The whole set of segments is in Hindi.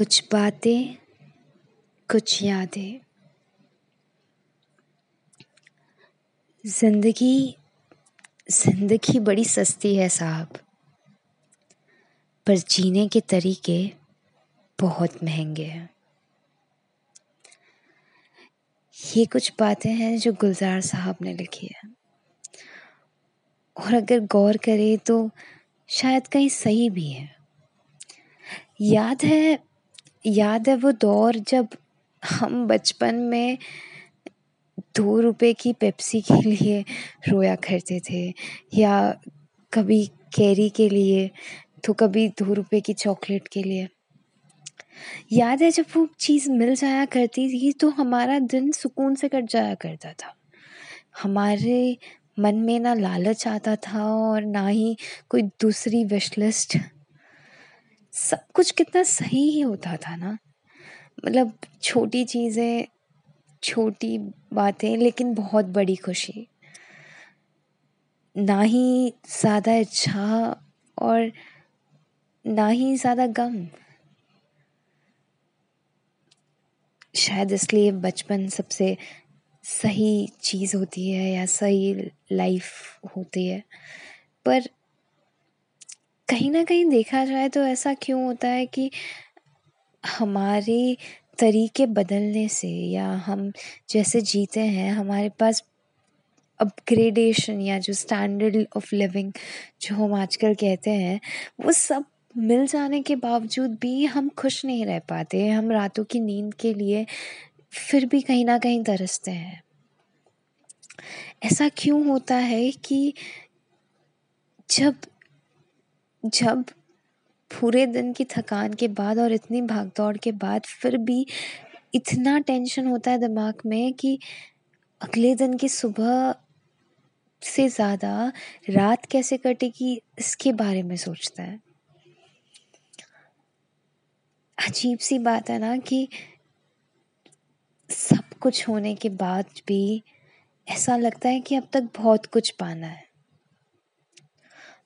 कुछ बातें, कुछ यादें। ज़िंदगी ज़िंदगी बड़ी सस्ती है साहब, पर जीने के तरीके बहुत महँगे हैं। ये कुछ बातें हैं जो गुलजार साहब ने लिखी है। और अगर गौर करें तो शायद कहीं सही भी है। याद है याद है वो दौर जब हम बचपन में दो रुपए की पेप्सी के लिए रोया करते थे या कभी कैरी के लिए तो कभी दो रुपए की चॉकलेट के लिए। याद है जब वो चीज़ मिल जाया करती थी तो हमारा दिन सुकून से कट जाया करता था। हमारे मन में ना लालच आता था और ना ही कोई दूसरी विश लिस्ट सब कुछ कितना सही ही होता था ना। मतलब छोटी चीज़ें, छोटी बातें, लेकिन बहुत बड़ी खुशी। ना ही ज़्यादा इच्छा और ना ही ज़्यादा गम। शायद इसलिए बचपन सबसे सही चीज़ होती है या सही लाइफ होती है। पर कहीं ना कहीं देखा जाए तो ऐसा क्यों होता है कि हमारे तरीके बदलने से या हम जैसे जीते हैं, हमारे पास अपग्रेडेशन या जो स्टैंडर्ड ऑफ़ लिविंग जो हम आजकल कहते हैं, वो सब मिल जाने के बावजूद भी हम खुश नहीं रह पाते हम रातों की नींद के लिए फिर भी कहीं ना कहीं तरसते हैं। ऐसा क्यों होता है कि जब जब पूरे दिन की थकान के बाद और इतनी भाग दौड़ के बाद फिर भी इतना टेंशन होता है दिमाग में कि अगले दिन की सुबह से ज़्यादा रात कैसे कटेगी, इसके बारे में सोचता है। अजीब सी बात है ना कि सब कुछ होने के बाद भी ऐसा लगता है कि अब तक बहुत कुछ पाना है।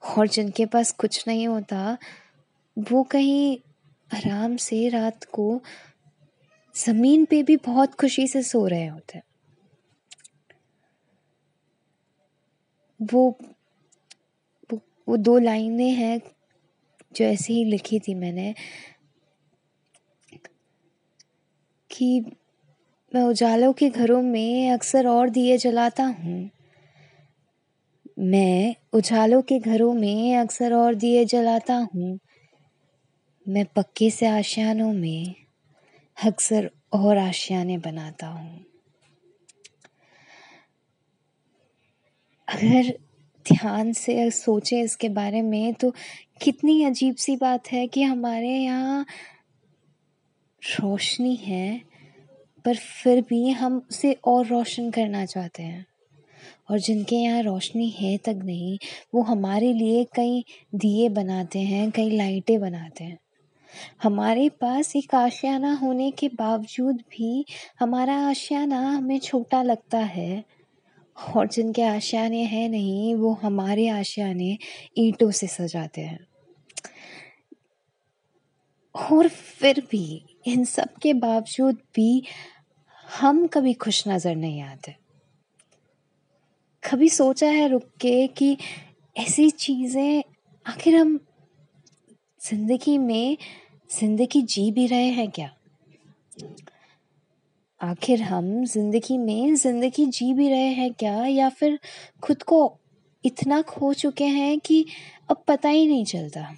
और जिनके पास कुछ नहीं होता वो कहीं आराम से रात को ज़मीन पे भी बहुत खुशी से सो रहे होते। वो वो, वो दो लाइनें हैं जो ऐसे ही लिखी थी मैंने कि मैं उजालों के घरों में अक्सर और दिए जलाता हूँ। मैं उजालों के घरों में अक्सर और दिए जलाता हूँ। मैं पक्के से आशियानों में अक्सर और आशियाने बनाता हूँ। अगर ध्यान से सोचें इसके बारे में तो कितनी अजीब सी बात है कि हमारे यहाँ रोशनी है, पर फिर भी हम उसे और रोशन करना चाहते हैं। और जिनके यहाँ रोशनी है तक नहीं, वो हमारे लिए कई दिए बनाते हैं, कई लाइटें बनाते हैं। हमारे पास एक आशियाना होने के बावजूद भी हमारा आशियाना हमें छोटा लगता है। और जिनके आशियाने हैं नहीं, वो हमारे आशियाने ईंटों से सजाते हैं। और फिर भी इन सब के बावजूद भी हम कभी खुश नज़र नहीं आते। कभी सोचा है रुक के कि ऐसी चीज़ें आखिर हम ज़िंदगी में ज़िंदगी जी भी रहे हैं क्या? आखिर हम ज़िंदगी में ज़िंदगी जी भी रहे हैं क्या? या फिर खुद को इतना खो चुके हैं कि अब पता ही नहीं चलता?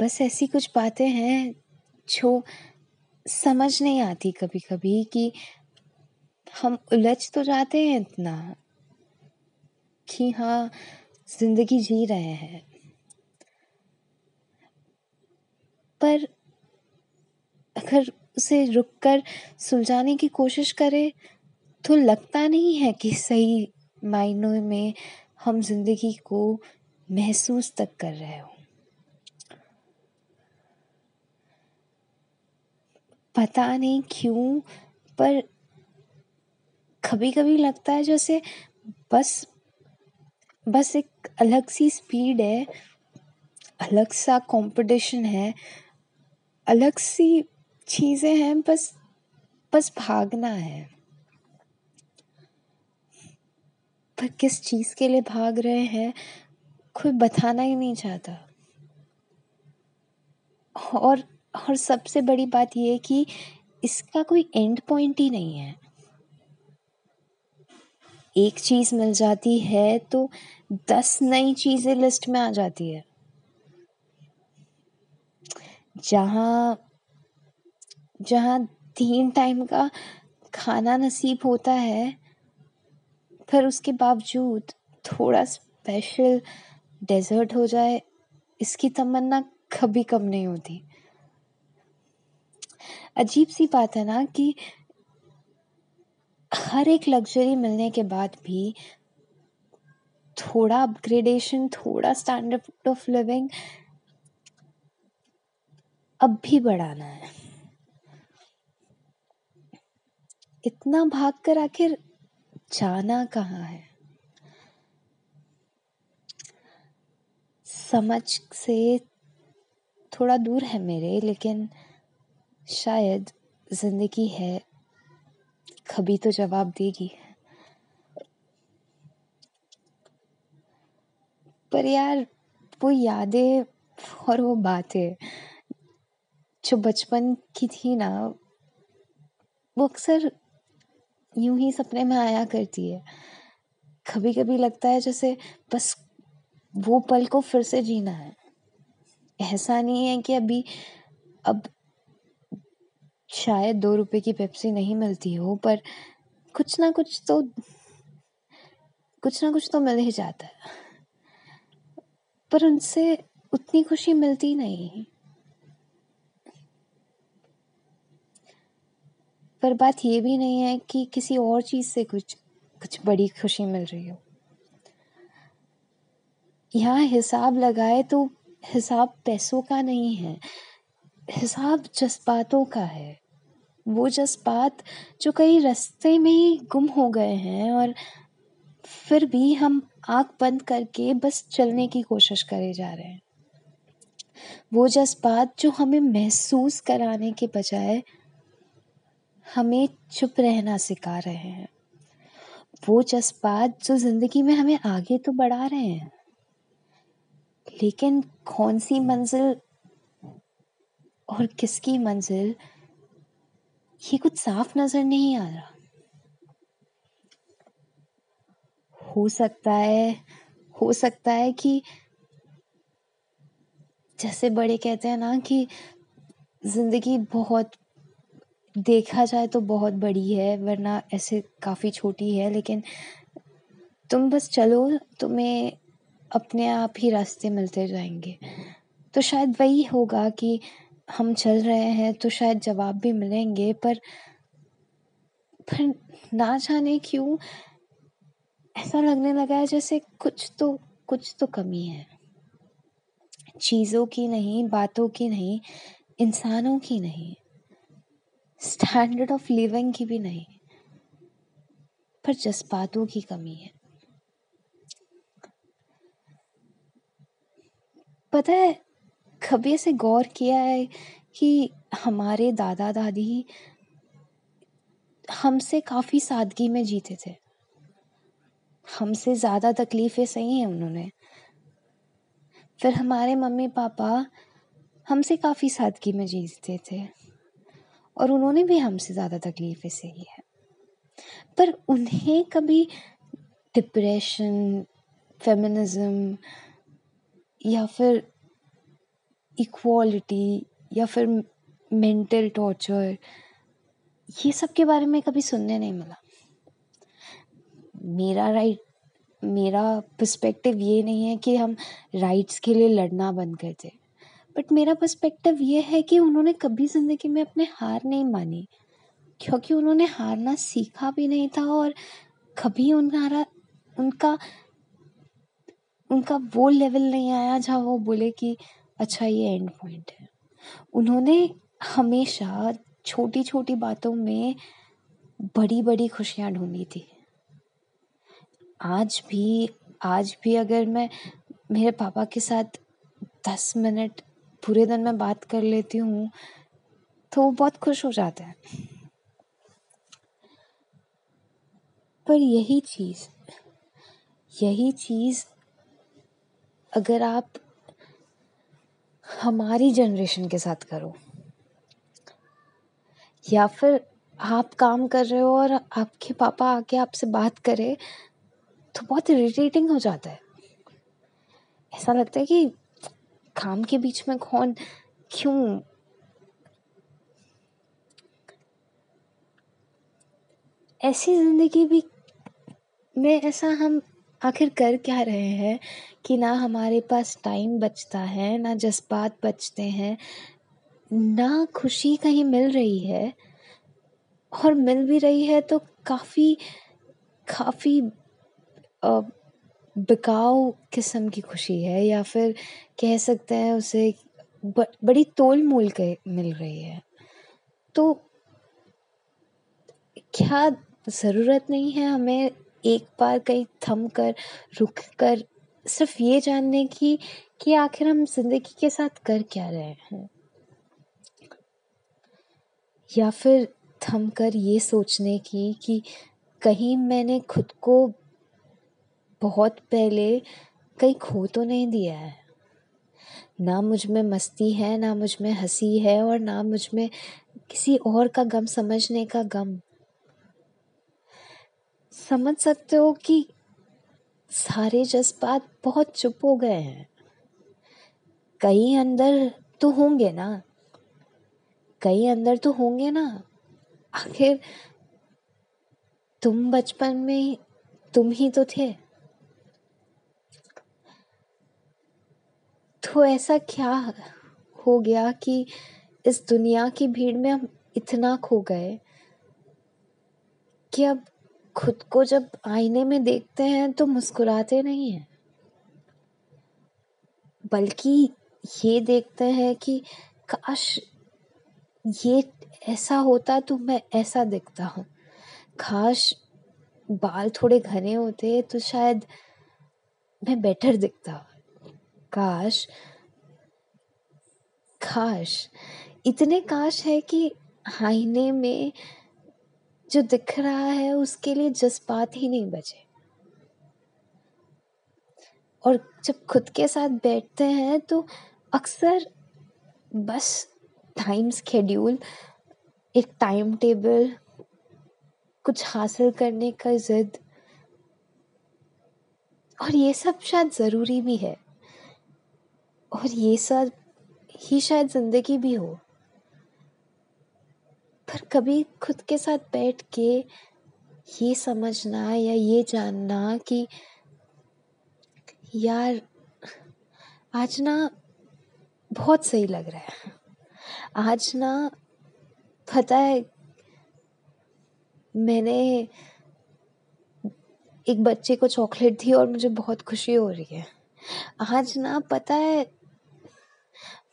बस ऐसी कुछ बातें हैं जो समझ नहीं आती कभी कभी कि हम उलझ तो जाते हैं इतना कि हाँ ज़िंदगी जी रहे हैं। पर अगर उसे रुक कर सुलझाने की कोशिश करें तो लगता नहीं है कि सही मायनों में हम ज़िंदगी को महसूस तक कर रहे हो। पता नहीं क्यों, पर कभी कभी लगता है जैसे बस बस एक अलग सी स्पीड है, अलग सा कंपटीशन है, अलग सी चीज़ें हैं, बस बस भागना है। पर किस चीज़ के लिए भाग रहे हैं, कोई बताना ही नहीं चाहता। और और सबसे बड़ी बात यह कि इसका कोई एंड पॉइंट ही नहीं है। एक चीज़ मिल जाती है तो दस नई चीज़ें लिस्ट में आ जाती है। जहाँ जहाँ तीन टाइम का खाना नसीब होता है, पर उसके बावजूद थोड़ा स्पेशल डेजर्ट हो जाए, इसकी तमन्ना कभी कम नहीं होती। अजीब सी बात है ना कि हर एक लग्जरी मिलने के बाद भी थोड़ा अपग्रेडेशन थोड़ा स्टैंडर्ड ऑफ़ लिविंग अब भी बढ़ाना है। इतना भाग कर आखिर जाना कहाँ है? समझ से थोड़ा दूर है मेरे, लेकिन शायद ज़िंदगी है कभी तो जवाब देगी। पर यार, वो यादें और वो बातें जो बचपन की थी ना, वो अक्सर यूँ ही सपने में आया करती है। कभी कभी लगता है जैसे बस वो पल को फिर से जीना है। ऐसा नहीं है कि अभी, अब शायद दो रुपए की पेप्सी नहीं मिलती हो, पर कुछ ना कुछ तो कुछ ना कुछ तो मिल ही जाता है। पर उनसे उतनी खुशी मिलती नहीं। पर बात ये भी नहीं है कि किसी और चीज़ से कुछ कुछ बड़ी खुशी मिल रही हो। यहाँ हिसाब लगाए तो हिसाब पैसों का नहीं है। हिसाब जज्बातों का है। वो जज्बात जो कई रास्ते में ही गुम हो गए हैं और फिर भी हम आँख बंद करके बस चलने की कोशिश करे जा रहे हैं। वो जज्बात जो हमें महसूस कराने के बजाय हमें चुप रहना सिखा रहे हैं। वो जज्बात जो ज़िंदगी में हमें आगे तो बढ़ा रहे हैं, लेकिन कौन सी मंजिल और किसकी मंजिल? ये कुछ साफ़ नज़र नहीं आ रहा। हो सकता है, हो सकता है कि जैसे बड़े कहते हैं ना कि ज़िंदगी बहुत, देखा जाए तो बहुत बड़ी है, वरना ऐसे काफ़ी छोटी है, लेकिन तुम बस चलो, तुम्हें अपने आप ही रास्ते मिलते जाएँगे। तो शायद वही होगा कि हम चल रहे हैं तो शायद जवाब भी मिलेंगे, पर पर ना जाने क्यों ऐसा लगने लगा है जैसे कुछ तो कुछ तो कमी है। चीज़ों की नहीं, बातों की नहीं, इंसानों की नहीं स्टैंडर्ड ऑफ़ लिविंग की भी नहीं, पर जज्बातों की कमी है। पता है कभी ऐसे गौर किया है कि हमारे दादा दादी हमसे काफ़ी सादगी में जीते थे? हमसे ज़्यादा तकलीफ़ें सही हैं उन्होंने। फिर हमारे मम्मी पापा हमसे काफ़ी सादगी में जीते थे और उन्होंने भी हमसे ज़्यादा तकलीफ़ें सही है। पर उन्हें कभी डिप्रेशन फेमिनिज्म या फिर इक्वालिटी या फिर मेंटल टॉर्चर ये सब के बारे में कभी सुनने नहीं मिला। मेरा राइट मेरा पर्सपेक्टिव ये नहीं है कि हम राइट्स के लिए लड़ना बंद कर दें। बट मेरा पर्सपेक्टिव ये है कि उन्होंने कभी ज़िंदगी में अपने हार नहीं मानी, क्योंकि उन्होंने हारना सीखा भी नहीं था और कभी उनका उनका उनका वो लेवल नहीं आया जहाँ वो बोले कि अच्छा ये एंड पॉइंट है। उन्होंने हमेशा छोटी छोटी बातों में बड़ी बड़ी खुशियाँ ढूंढी थी। आज भी आज भी अगर मैं, मेरे पापा के साथ दस मिनट पूरे दिन में बात कर लेती हूँ तो वो बहुत खुश हो जाते हैं। पर यही चीज़ यही चीज़ अगर आप हमारी जनरेशन के साथ करो। या फिर आप काम कर रहे हो और आपके पापा आके आपसे बात करे तो बहुत इरिटेटिंग हो जाता है। ऐसा लगता है कि काम के बीच में कौन, क्यों? ऐसी ज़िंदगी भी में ऐसा हम आखिर कर क्या रहे हैं कि ना हमारे पास टाइम बचता है ना जज्बात बचते हैं ना खुशी कहीं मिल रही है। और मिल भी रही है तो काफ़ी काफ़ी बिकाऊ किस्म की खुशी है या फिर कह सकते हैं उसे ब, बड़ी तोल मोल के मिल रही है। तो क्या ज़रूरत नहीं है हमें एक बार कहीं थम कर, रुक कर, सिर्फ़ ये जानने की कि आखिर हम ज़िंदगी के साथ कर क्या रहे हैं? या फिर थम कर ये सोचने की कि कहीं मैंने खुद को बहुत पहले कहीं खो तो नहीं दिया है? ना मुझमें मस्ती है, ना मुझमें हँसी है और ना मुझमें किसी और का गम, समझने का गम। समझ सकते हो कि सारे जज्बात बहुत चुप हो गए हैं। कहीं अंदर तो होंगे ना। कहीं अंदर तो होंगे ना। आखिर तुम बचपन में तुम ही तो थे। तो ऐसा क्या हो गया कि इस दुनिया की भीड़ में हम इतना खो गए कि अब खुद को जब आईने में देखते हैं तो मुस्कुराते नहीं हैं। बल्कि ये देखते हैं कि, काश ये ऐसा होता तो मैं ऐसा दिखता हूँ। काश बाल थोड़े घने होते तो शायद मैं बेटर दिखता। काश काश, इतने काश है कि आईने में जो दिख रहा है उसके लिए जज्बात ही नहीं बचे। और जब खुद के साथ बैठते हैं तो अक्सर बस टाइम स्केड्यूल एक टाइम टेबल कुछ हासिल करने का ज़िद। और ये सब शायद ज़रूरी भी है। और ये सब ही शायद ज़िंदगी भी हो। पर कभी खुद के साथ बैठ के ये समझना या ये जानना कि यार, आज ना बहुत सही लग रहा है। आज ना पता है, मैंने एक बच्चे को चॉकलेट दी और मुझे बहुत खुशी हो रही है। आज ना पता है,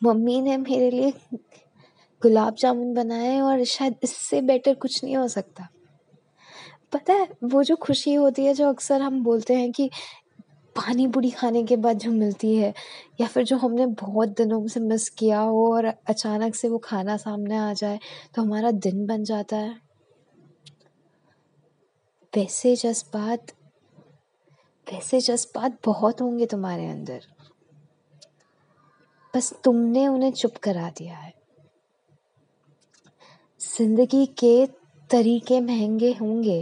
मम्मी ने मेरे लिए गुलाब जामुन बनाए और शायद इससे बेटर कुछ नहीं हो सकता। पता है, वो जो खुशी होती है, जो अक्सर हम बोलते हैं कि पानी पूरी खाने के बाद जो मिलती है, या फिर जो हमने बहुत दिनों से मिस किया हो और अचानक से वो खाना सामने आ जाए तो हमारा दिन बन जाता है। वैसे जज्बात वैसे जज्बात बहुत होंगे तुम्हारे अंदर। बस तुमने उन्हें चुप करा दिया है। ज़िंदगी के तरीके महँगे होंगे,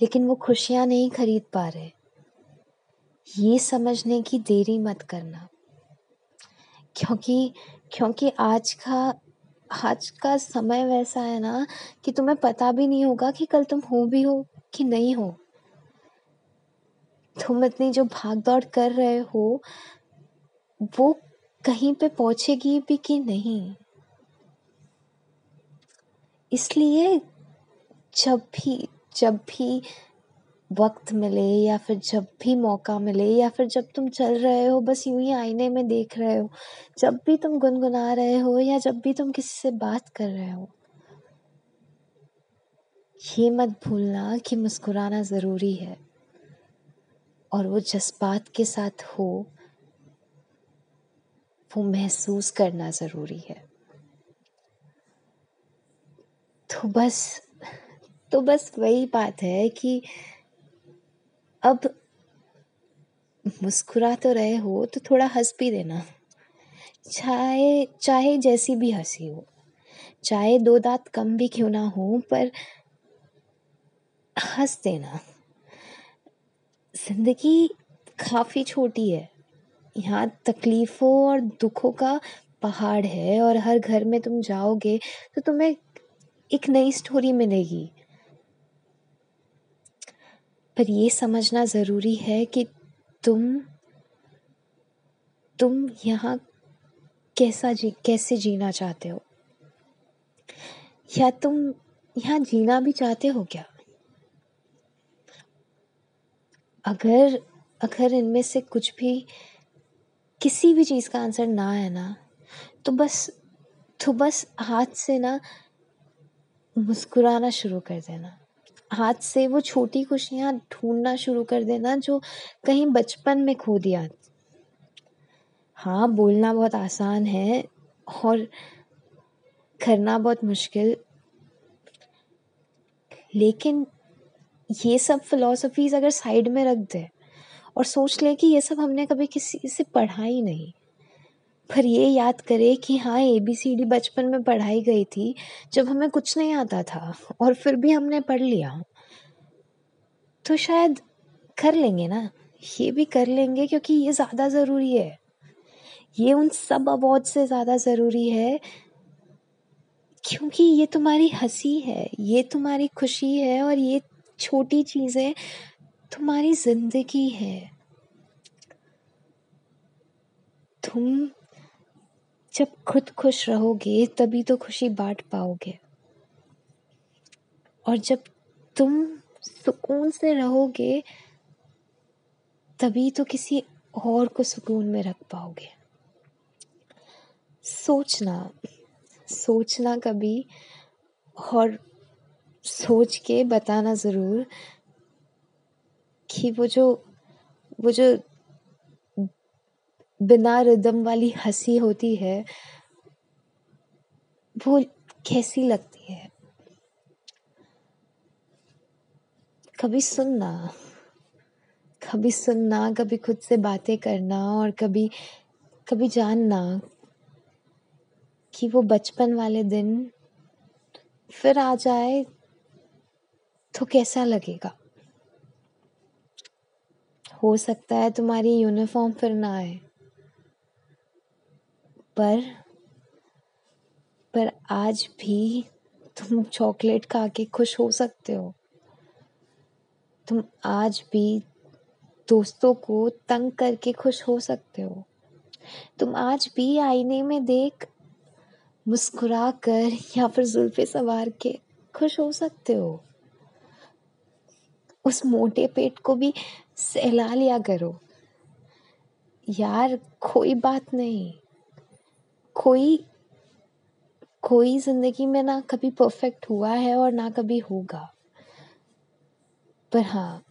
लेकिन वो खुशियाँ नहीं खरीद पा रहे। ये समझने की देरी मत करना। क्योंकि क्योंकि आज का आज का समय वैसा है ना कि तुम्हें पता भी नहीं होगा कि कल तुम हो भी हो कि नहीं हो। तुम इतनी जो भाग दौड़ कर रहे हो, वो कहीं पे पहुंचेगी भी कि नहीं? इसलिए जब भी जब भी वक्त मिले या फिर जब भी मौका मिले या फिर जब तुम चल रहे हो, बस यूँ ही आईने में देख रहे हो, जब भी तुम गुनगुना रहे हो या जब भी तुम किसी से बात कर रहे हो, ये मत भूलना कि मुस्कुराना ज़रूरी है। और वो जज्बात के साथ हो, वो महसूस करना ज़रूरी है। तो बस तो बस वही बात है कि अब मुस्कुरा तो रहे हो तो थोड़ा हंस भी देना। चाहे चाहे जैसी भी हँसी हो, चाहे दो दांत कम भी क्यों ना हो, पर हंस देना। ज़िंदगी काफ़ी छोटी है। यहाँ तकलीफ़ों और दुखों का पहाड़ है और हर घर में तुम जाओगे तो तुम्हें एक नई स्टोरी मिलेगी। पर ये समझना ज़रूरी है कि तुम तुम यहाँ कैसा जी, कैसे जीना चाहते हो? या तुम यहाँ जीना भी चाहते हो क्या? अगर अगर इनमें से कुछ भी किसी भी चीज़ का आंसर ना है ना तो बस तो बस हाथ से ना मुस्कुराना शुरू कर देना। हाथ से वो छोटी खुशियाँ ढूंढना शुरू कर देना जो कहीं बचपन में खो दिया हाँ बोलना बहुत आसान है और करना बहुत मुश्किल। लेकिन ये सब फिलॉसफीज अगर साइड में रख दे और सोच ले कि ये सब हमने कभी किसी से पढ़ा ही नहीं। पर ये याद करे कि हाँ ए बी सी डी बचपन में पढ़ाई गई थी, जब हमें कुछ नहीं आता था और फिर भी हमने पढ़ लिया। तो शायद कर लेंगे ना? ये भी कर लेंगे क्योंकि ये ज़्यादा ज़रूरी है। ये उन सब अवार्ड से ज़्यादा ज़रूरी है क्योंकि ये तुम्हारी हँसी है, ये तुम्हारी खुशी है और ये छोटी चीज़ें तुम्हारी ज़िंदगी है। तुम जब खुद खुश रहोगे, तभी तो खुशी बांट पाओगे। और जब तुम सुकून से रहोगे, तभी तो किसी और को सुकून में रख पाओगे। सोचना सोचना कभी और सोच के बताना ज़रूर कि वो जो वो जो बिना रिदम वाली हँसी होती है, वो कैसी लगती है? कभी सुनना कभी सुनना, कभी खुद से बातें करना और कभी कभी जानना कि वो बचपन वाले दिन फिर आ जाए तो कैसा लगेगा? हो सकता है तुम्हारी यूनिफॉर्म फिर ना आए। पर पर आज भी तुम चॉकलेट खा के खुश हो सकते हो। तुम आज भी दोस्तों को तंग करके खुश हो सकते हो। तुम आज भी आईने में देख मुस्कुरा कर या फिर जुल्फे सवार के खुश हो सकते हो। उस मोटे पेट को भी सहला लिया करो। यार, कोई बात नहीं। कोई कोई ज़िंदगी में ना कभी परफेक्ट हुआ है और ना कभी होगा। पर हाँ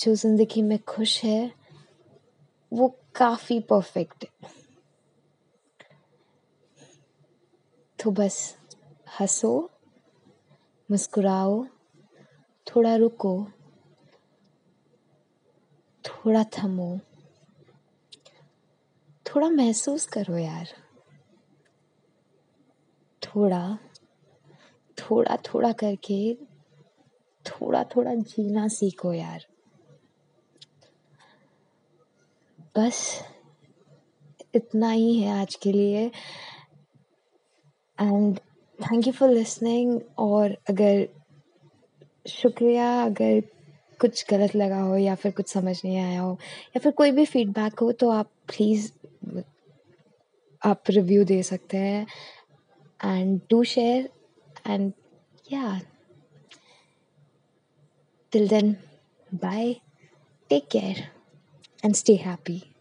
जो ज़िंदगी में खुश है, वो काफ़ी परफेक्ट है। तो बस हंसो, मुस्कुराओ, थोड़ा रुको, थोड़ा थमो, थोड़ा महसूस करो यार। थोड़ा थोड़ा थोड़ा करके थोड़ा थोड़ा जीना सीखो यार। बस इतना ही है आज के लिए। And thank you for listening और अगर शुक्रिया, अगर कुछ गलत लगा हो या फिर कुछ समझ नहीं आया हो या फिर कोई भी फीडबैक हो तो आप प्लीज़ आप रिव्यू दे सकते हैं। and do share. And yeah, till then, bye, take care, and stay happy.